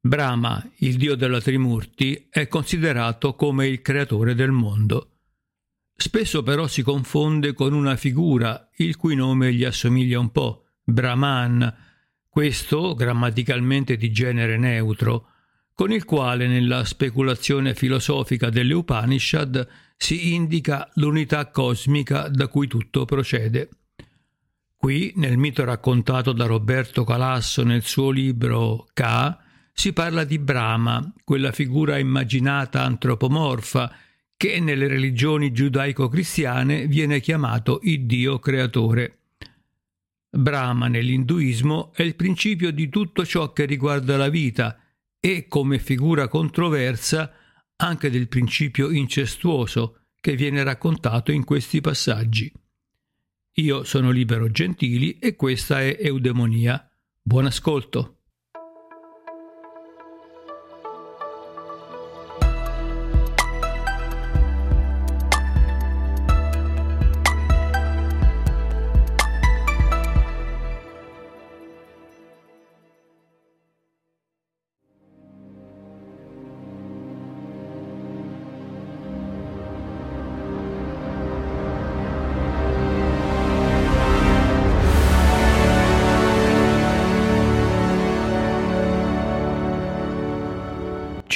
Brahma, il dio della Trimurti, è considerato come il creatore del mondo. Spesso però si confonde con una figura il cui nome gli assomiglia un po', Brahman, questo grammaticalmente di genere neutro, con il quale nella speculazione filosofica delle Upanishad si indica l'unità cosmica da cui tutto procede. Qui, nel mito raccontato da Roberto Calasso nel suo libro Ka, si parla di Brahma, quella figura immaginata antropomorfa che nelle religioni giudaico-cristiane viene chiamato il Dio creatore. Brahma nell'induismo è il principio di tutto ciò che riguarda la vita e, come figura controversa, anche del principio incestuoso che viene raccontato in questi passaggi. Io sono Libero Gentili e questa è Eudemonia. Buon ascolto.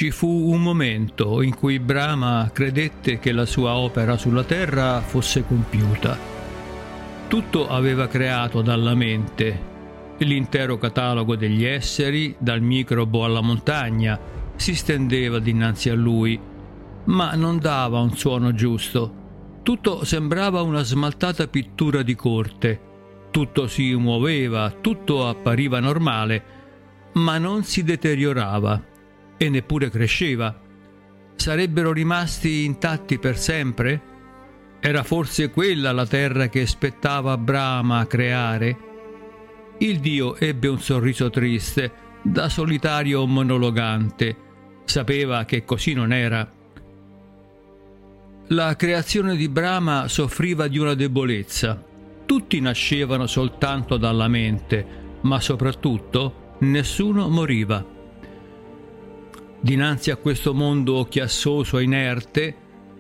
Ci fu un momento in cui Brahma credette che la sua opera sulla terra fosse compiuta. Tutto aveva creato dalla mente. L'intero catalogo degli esseri, dal microbo alla montagna, si stendeva dinanzi a lui, ma non dava un suono giusto. Tutto sembrava una smaltata pittura di corte. Tutto si muoveva, tutto appariva normale, ma non si deteriorava e neppure cresceva. Sarebbero rimasti intatti per sempre? Era forse quella la terra che aspettava Brahma a creare? Il dio ebbe un sorriso triste, da solitario monologante. Sapeva che così non era. La creazione di Brahma soffriva di una debolezza. Tutti nascevano soltanto dalla mente, ma soprattutto nessuno moriva. Dinanzi a questo mondo chiassoso e inerte,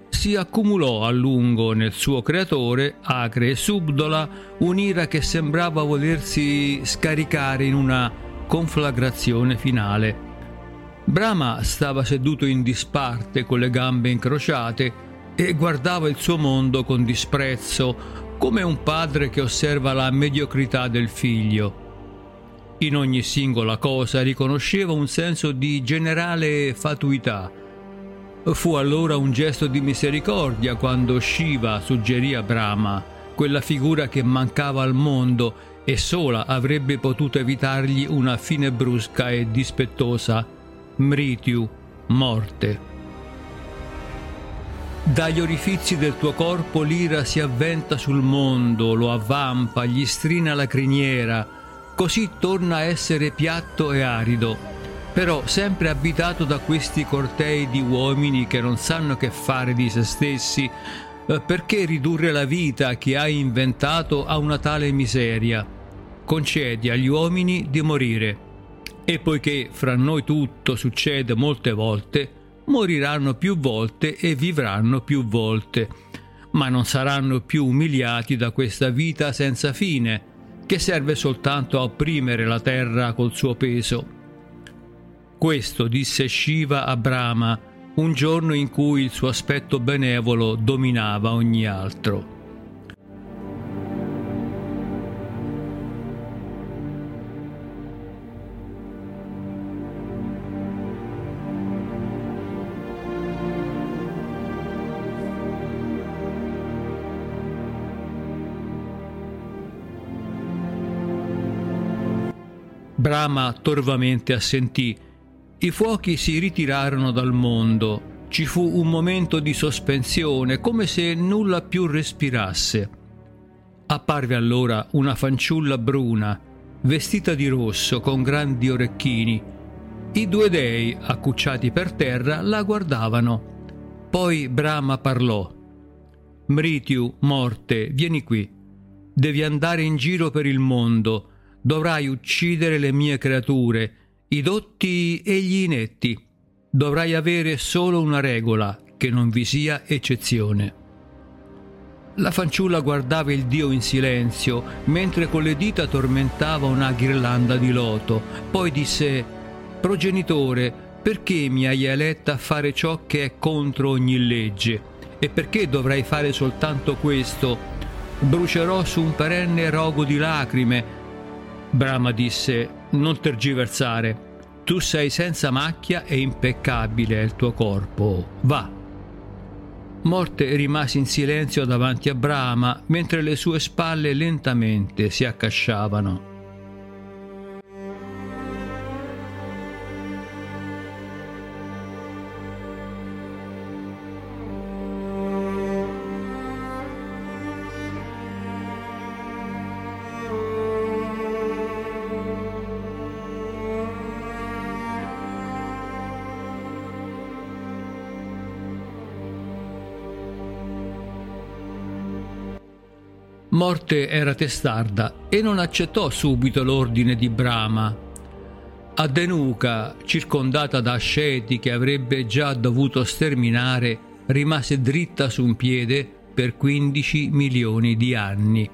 si accumulò a lungo nel suo creatore, acre e subdola, un'ira che sembrava volersi scaricare in una conflagrazione finale. Brahma stava seduto in disparte con le gambe incrociate e guardava il suo mondo con disprezzo, come un padre che osserva la mediocrità del figlio. In ogni singola cosa riconosceva un senso di generale fatuità. Fu allora un gesto di misericordia quando Shiva suggerì a Brahma, quella figura che mancava al mondo e sola avrebbe potuto evitargli una fine brusca e dispettosa, Mrityu, morte. Dagli orifizi del tuo corpo l'ira si avventa sul mondo, lo avvampa, gli strina la criniera, così torna a essere piatto e arido, però sempre abitato da questi cortei di uomini che non sanno che fare di se stessi, eh, perché ridurre la vita che hai inventato a una tale miseria? Concedi agli uomini di morire. E poiché fra noi tutto succede molte volte, moriranno più volte e vivranno più volte, ma non saranno più umiliati da questa vita senza fine, che serve soltanto a opprimere la terra col suo peso. Questo disse Shiva a Brahma un giorno in cui il suo aspetto benevolo dominava ogni altro. Brahma torvamente assentì. I fuochi si ritirarono dal mondo. Ci fu un momento di sospensione, come se nulla più respirasse. Apparve allora una fanciulla bruna, vestita di rosso, con grandi orecchini. I due dei, accucciati per terra, la guardavano. Poi Brahma parlò. Mrityu, morte, vieni qui. Devi andare in giro per il mondo dovrai uccidere le mie creature, i dotti e gli inetti. Dovrai avere solo una regola, che non vi sia eccezione. La fanciulla guardava il dio in silenzio, mentre con le dita tormentava una ghirlanda di loto. Poi disse, Progenitore, perché mi hai eletta a fare ciò che è contro ogni legge? E perché dovrei fare soltanto questo? Brucerò su un perenne rogo di lacrime. Brahma disse, non tergiversare. Tu sei senza macchia e impeccabile il tuo corpo. Va. Morte rimase in silenzio davanti a Brahma mentre le sue spalle lentamente si accasciavano. Morte era testarda e non accettò subito l'ordine di Brahma. Adenuca, circondata da asceti che avrebbe già dovuto sterminare, rimase dritta su un piede per 15 milioni di anni.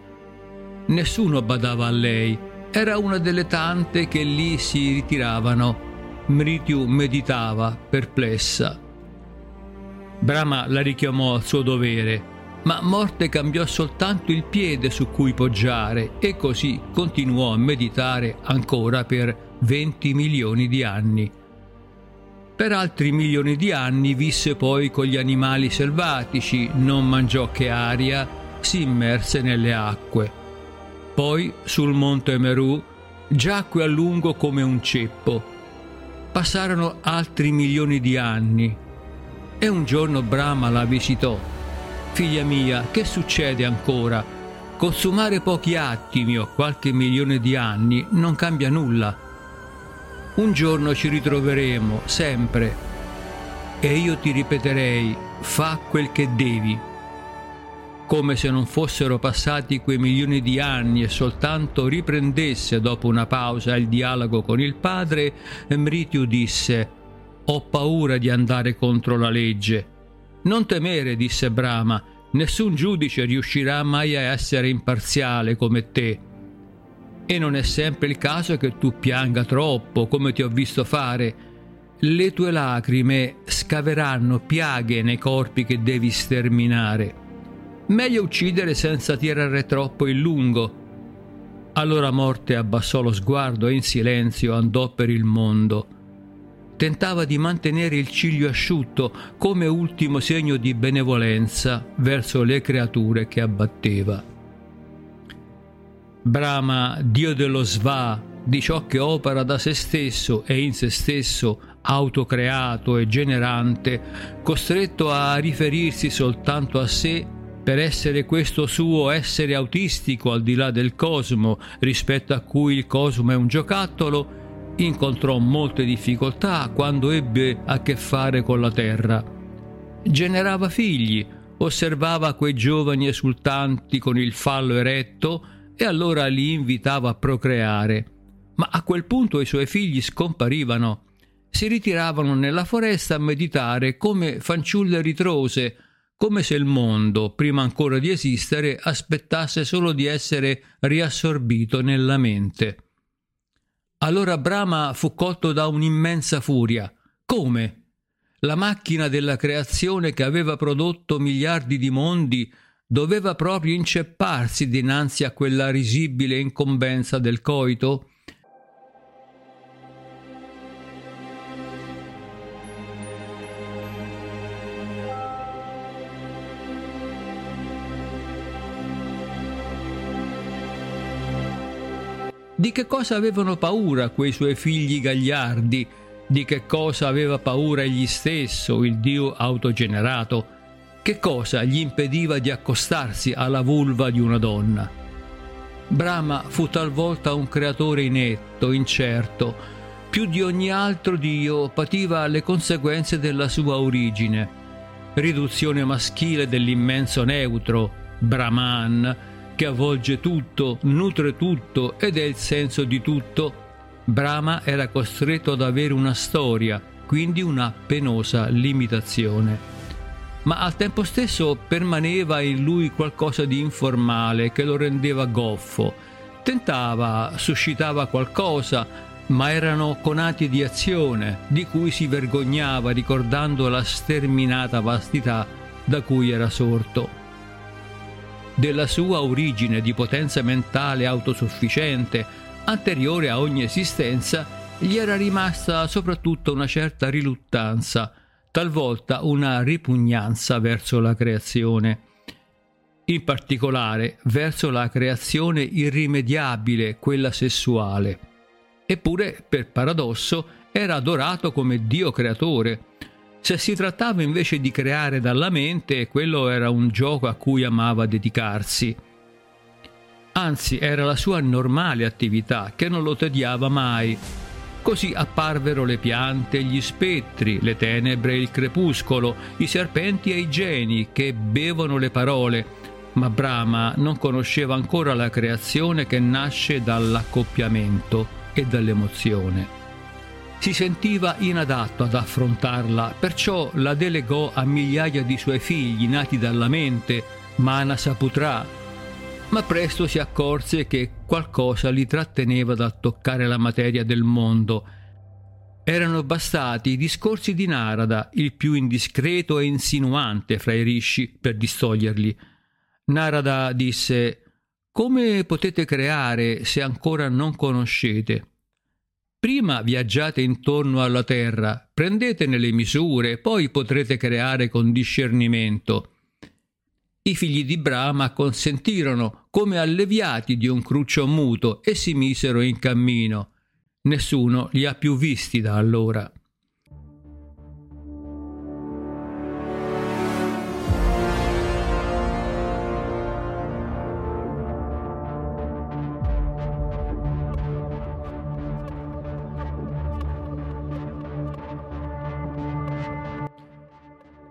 Nessuno badava a lei, era una delle tante che lì si ritiravano. Mrityu meditava, perplessa. Brahma la richiamò al suo dovere ma Morte cambiò soltanto il piede su cui poggiare e così continuò a meditare ancora per 20 milioni di anni. Per altri milioni di anni visse poi con gli animali selvatici, non mangiò che aria, si immerse nelle acque. Poi sul monte Meru giacque a lungo come un ceppo. Passarono altri milioni di anni e un giorno Brahma la visitò Figlia mia, che succede ancora? Consumare pochi attimi o qualche milione di anni non cambia nulla. Un giorno ci ritroveremo, sempre, e io ti ripeterei, fa quel che devi. Come se non fossero passati quei milioni di anni e soltanto riprendesse dopo una pausa il dialogo con il padre, Mritiu disse, ho paura di andare contro la legge non temere, disse Brahma, nessun giudice riuscirà mai a essere imparziale come te. E non è sempre il caso che tu pianga troppo, come ti ho visto fare. Le tue lacrime scaveranno piaghe nei corpi che devi sterminare. Meglio uccidere senza tirare troppo il lungo. Allora Morte abbassò lo sguardo e in silenzio andò per il mondo tentava di mantenere il ciglio asciutto come ultimo segno di benevolenza verso le creature che abbatteva. Brahma, dio dello Sva, di ciò che opera da se stesso e in se stesso, autocreato e generante, costretto a riferirsi soltanto a sé per essere questo suo essere autistico al di là del cosmo, rispetto a cui il cosmo è un giocattolo, incontrò molte difficoltà quando ebbe a che fare con la terra. Generava figli, osservava quei giovani esultanti con il fallo eretto e allora li invitava a procreare. Ma a quel punto i suoi figli scomparivano. Si ritiravano nella foresta a meditare come fanciulle ritrose, come se il mondo, prima ancora di esistere, aspettasse solo di essere riassorbito nella mente. Allora Brahma fu colto da un'immensa furia. Come? La macchina della creazione che aveva prodotto miliardi di mondi doveva proprio incepparsi dinanzi a quella risibile incombenza del coito? Di che cosa avevano paura quei suoi figli gagliardi? Di che cosa aveva paura egli stesso, il Dio autogenerato? Che cosa gli impediva di accostarsi alla vulva di una donna? Brahma fu talvolta un creatore inetto, incerto. Più di ogni altro Dio pativa le conseguenze della sua origine. Riduzione maschile dell'immenso neutro, Brahman, che avvolge tutto, nutre tutto ed è il senso di tutto, Brahma era costretto ad avere una storia, quindi una penosa limitazione. Ma al tempo stesso permaneva in lui qualcosa di informale che lo rendeva goffo. Tentava, suscitava qualcosa, ma erano conati di azione, di cui si vergognava ricordando la sterminata vastità da cui era sorto. Della sua origine di potenza mentale autosufficiente, anteriore a ogni esistenza, gli era rimasta soprattutto una certa riluttanza, talvolta una ripugnanza verso la creazione, in particolare verso la creazione irrimediabile, quella sessuale. Eppure, per paradosso, era adorato come Dio creatore. Se si trattava invece di creare dalla mente, quello era un gioco a cui amava dedicarsi. Anzi, era la sua normale attività che non lo tediava mai. Così apparvero le piante, gli spettri, le tenebre e il crepuscolo, i serpenti e i geni che bevono le parole, ma Brahma non conosceva ancora la creazione che nasce dall'accoppiamento e dall'emozione. Si sentiva inadatto ad affrontarla, perciò la delegò a migliaia di suoi figli nati dalla mente, Manasaputra, ma presto si accorse che qualcosa li tratteneva dal toccare la materia del mondo. Erano bastati i discorsi di Narada, il più indiscreto e insinuante fra i rishi, per distoglierli. Narada disse come potete creare se ancora non conoscete? Prima viaggiate intorno alla terra, prendetene le misure, poi potrete creare con discernimento. I figli di Brahma consentirono come alleviati di un cruccio muto e si misero in cammino. Nessuno li ha più visti da allora.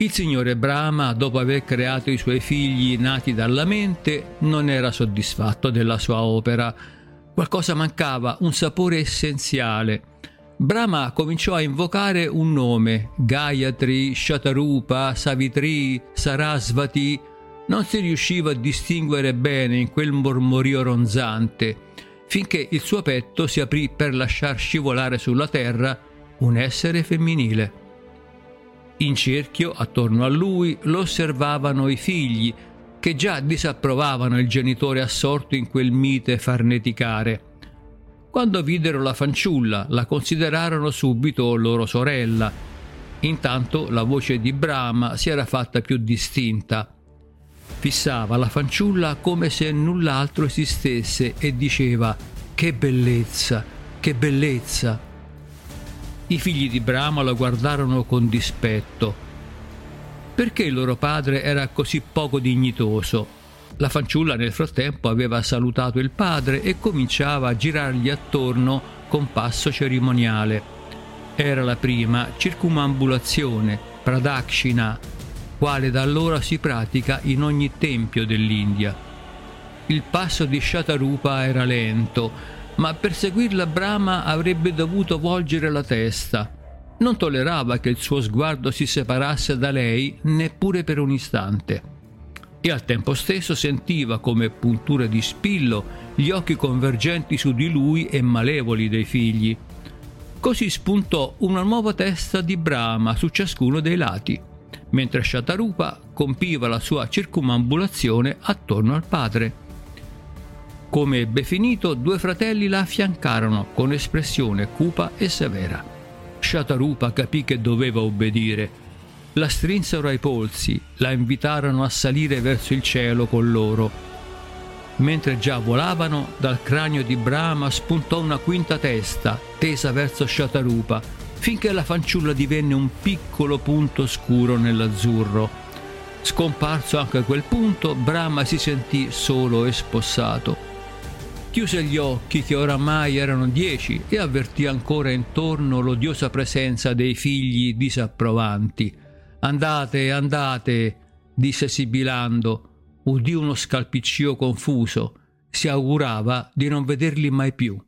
Il signore Brahma, dopo aver creato i suoi figli nati dalla mente, non era soddisfatto della sua opera. Qualcosa mancava, un sapore essenziale. Brahma cominciò a invocare un nome, Gayatri, Shatarupa, Savitri, Sarasvati. Non si riusciva a distinguere bene in quel mormorio ronzante, finché il suo petto si aprì per lasciar scivolare sulla terra un essere femminile. In cerchio, attorno a lui, lo osservavano i figli, che già disapprovavano il genitore assorto in quel mite farneticare. Quando videro la fanciulla, la considerarono subito loro sorella. Intanto la voce di Brahma si era fatta più distinta. Fissava la fanciulla come se null'altro esistesse e diceva Che bellezza, che bellezza! I figli di Brahma lo guardarono con dispetto. Perché il loro padre era così poco dignitoso? La fanciulla nel frattempo aveva salutato il padre e cominciava a girargli attorno con passo cerimoniale. Era la prima circumambulazione, pradakshina, quale da allora si pratica in ogni tempio dell'India. Il passo di Shatarupa era lento, ma per seguirla Brahma avrebbe dovuto volgere la testa. Non tollerava che il suo sguardo si separasse da lei neppure per un istante. E al tempo stesso sentiva come punture di spillo gli occhi convergenti su di lui e malevoli dei figli. Così spuntò una nuova testa di Brahma su ciascuno dei lati, mentre Shatarupa compiva la sua circumambulazione attorno al padre. Come ebbe finito, due fratelli la affiancarono con espressione cupa e severa. Shatarupa capì che doveva obbedire. La strinsero ai polsi, la invitarono a salire verso il cielo con loro. Mentre già volavano, dal cranio di Brahma spuntò una quinta testa, tesa verso Shatarupa, finché la fanciulla divenne un piccolo punto scuro nell'azzurro. Scomparso anche quel punto, Brahma si sentì solo e spossato. Chiuse gli occhi, che oramai erano dieci, e avvertì ancora intorno l'odiosa presenza dei figli disapprovanti. Andate, andate, disse sibilando. Udì uno scalpiccio confuso. Si augurava di non vederli mai più.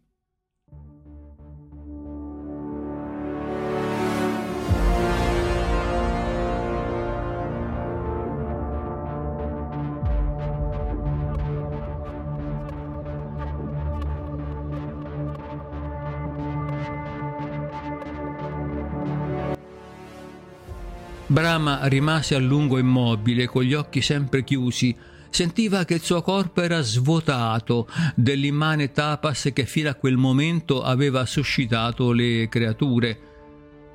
Brahma rimase a lungo immobile, con gli occhi sempre chiusi. Sentiva che il suo corpo era svuotato dell'immane tapas che fino a quel momento aveva suscitato le creature.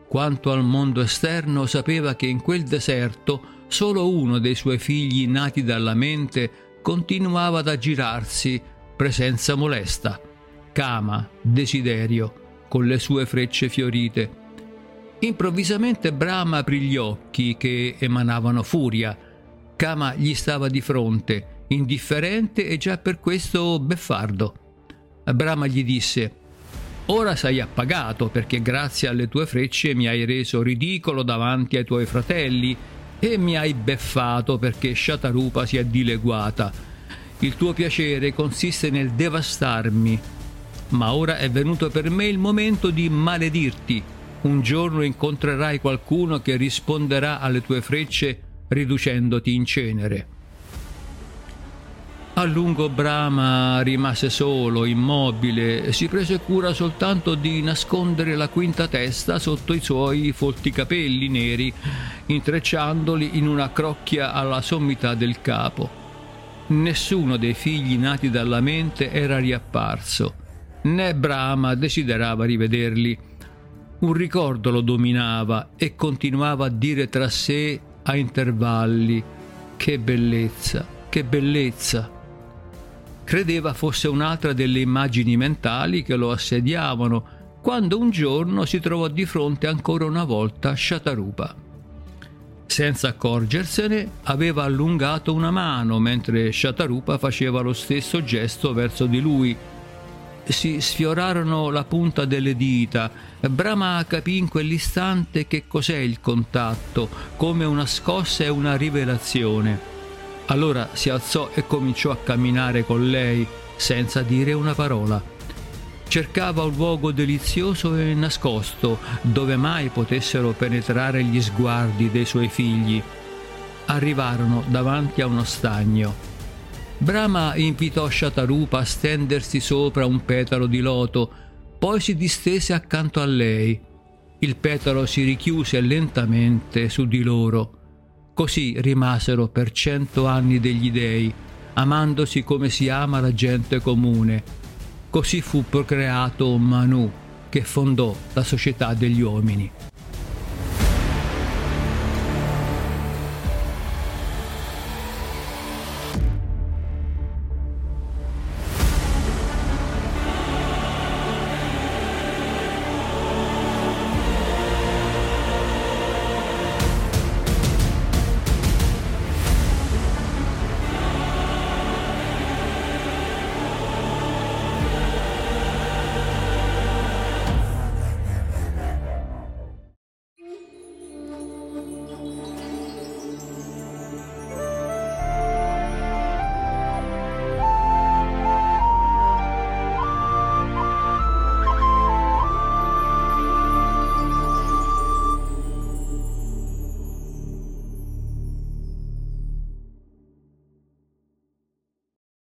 Quanto al mondo esterno, sapeva che in quel deserto solo uno dei suoi figli nati dalla mente continuava ad aggirarsi, presenza molesta. Kama, desiderio, con le sue frecce fiorite Improvvisamente Brahma aprì gli occhi che emanavano furia. Kama gli stava di fronte, indifferente e già per questo beffardo. Brahma gli disse: Ora sei appagato perché grazie alle tue frecce mi hai reso ridicolo davanti ai tuoi fratelli e mi hai beffato perché Shatarupa si è dileguata. Il tuo piacere consiste nel devastarmi, ma ora è venuto per me il momento di maledirti un giorno incontrerai qualcuno che risponderà alle tue frecce riducendoti in cenere. A lungo Brahma rimase solo, immobile, si prese cura soltanto di nascondere la quinta testa sotto i suoi folti capelli neri, intrecciandoli in una crocchia alla sommità del capo. Nessuno dei figli nati dalla mente era riapparso, né Brahma desiderava rivederli un ricordo lo dominava e continuava a dire tra sé a intervalli che bellezza, che bellezza. Credeva fosse un'altra delle immagini mentali che lo assediavano, quando un giorno si trovò di fronte ancora una volta Shatarupa. Senza accorgersene, aveva allungato una mano mentre Shatarupa faceva lo stesso gesto verso di lui, si sfiorarono la punta delle dita. Brahma capì in quell'istante che cos'è il contatto, come una scossa e una rivelazione. Allora si alzò e cominciò a camminare con lei, senza dire una parola. Cercava un luogo delizioso e nascosto, dove mai potessero penetrare gli sguardi dei suoi figli. Arrivarono davanti a uno stagno. Brahma invitò Shatarupa a stendersi sopra un petalo di loto, poi si distese accanto a lei. Il petalo si richiuse lentamente su di loro. Così rimasero per cento anni degli dei, amandosi come si ama la gente comune. Così fu procreato Manu, che fondò la società degli uomini.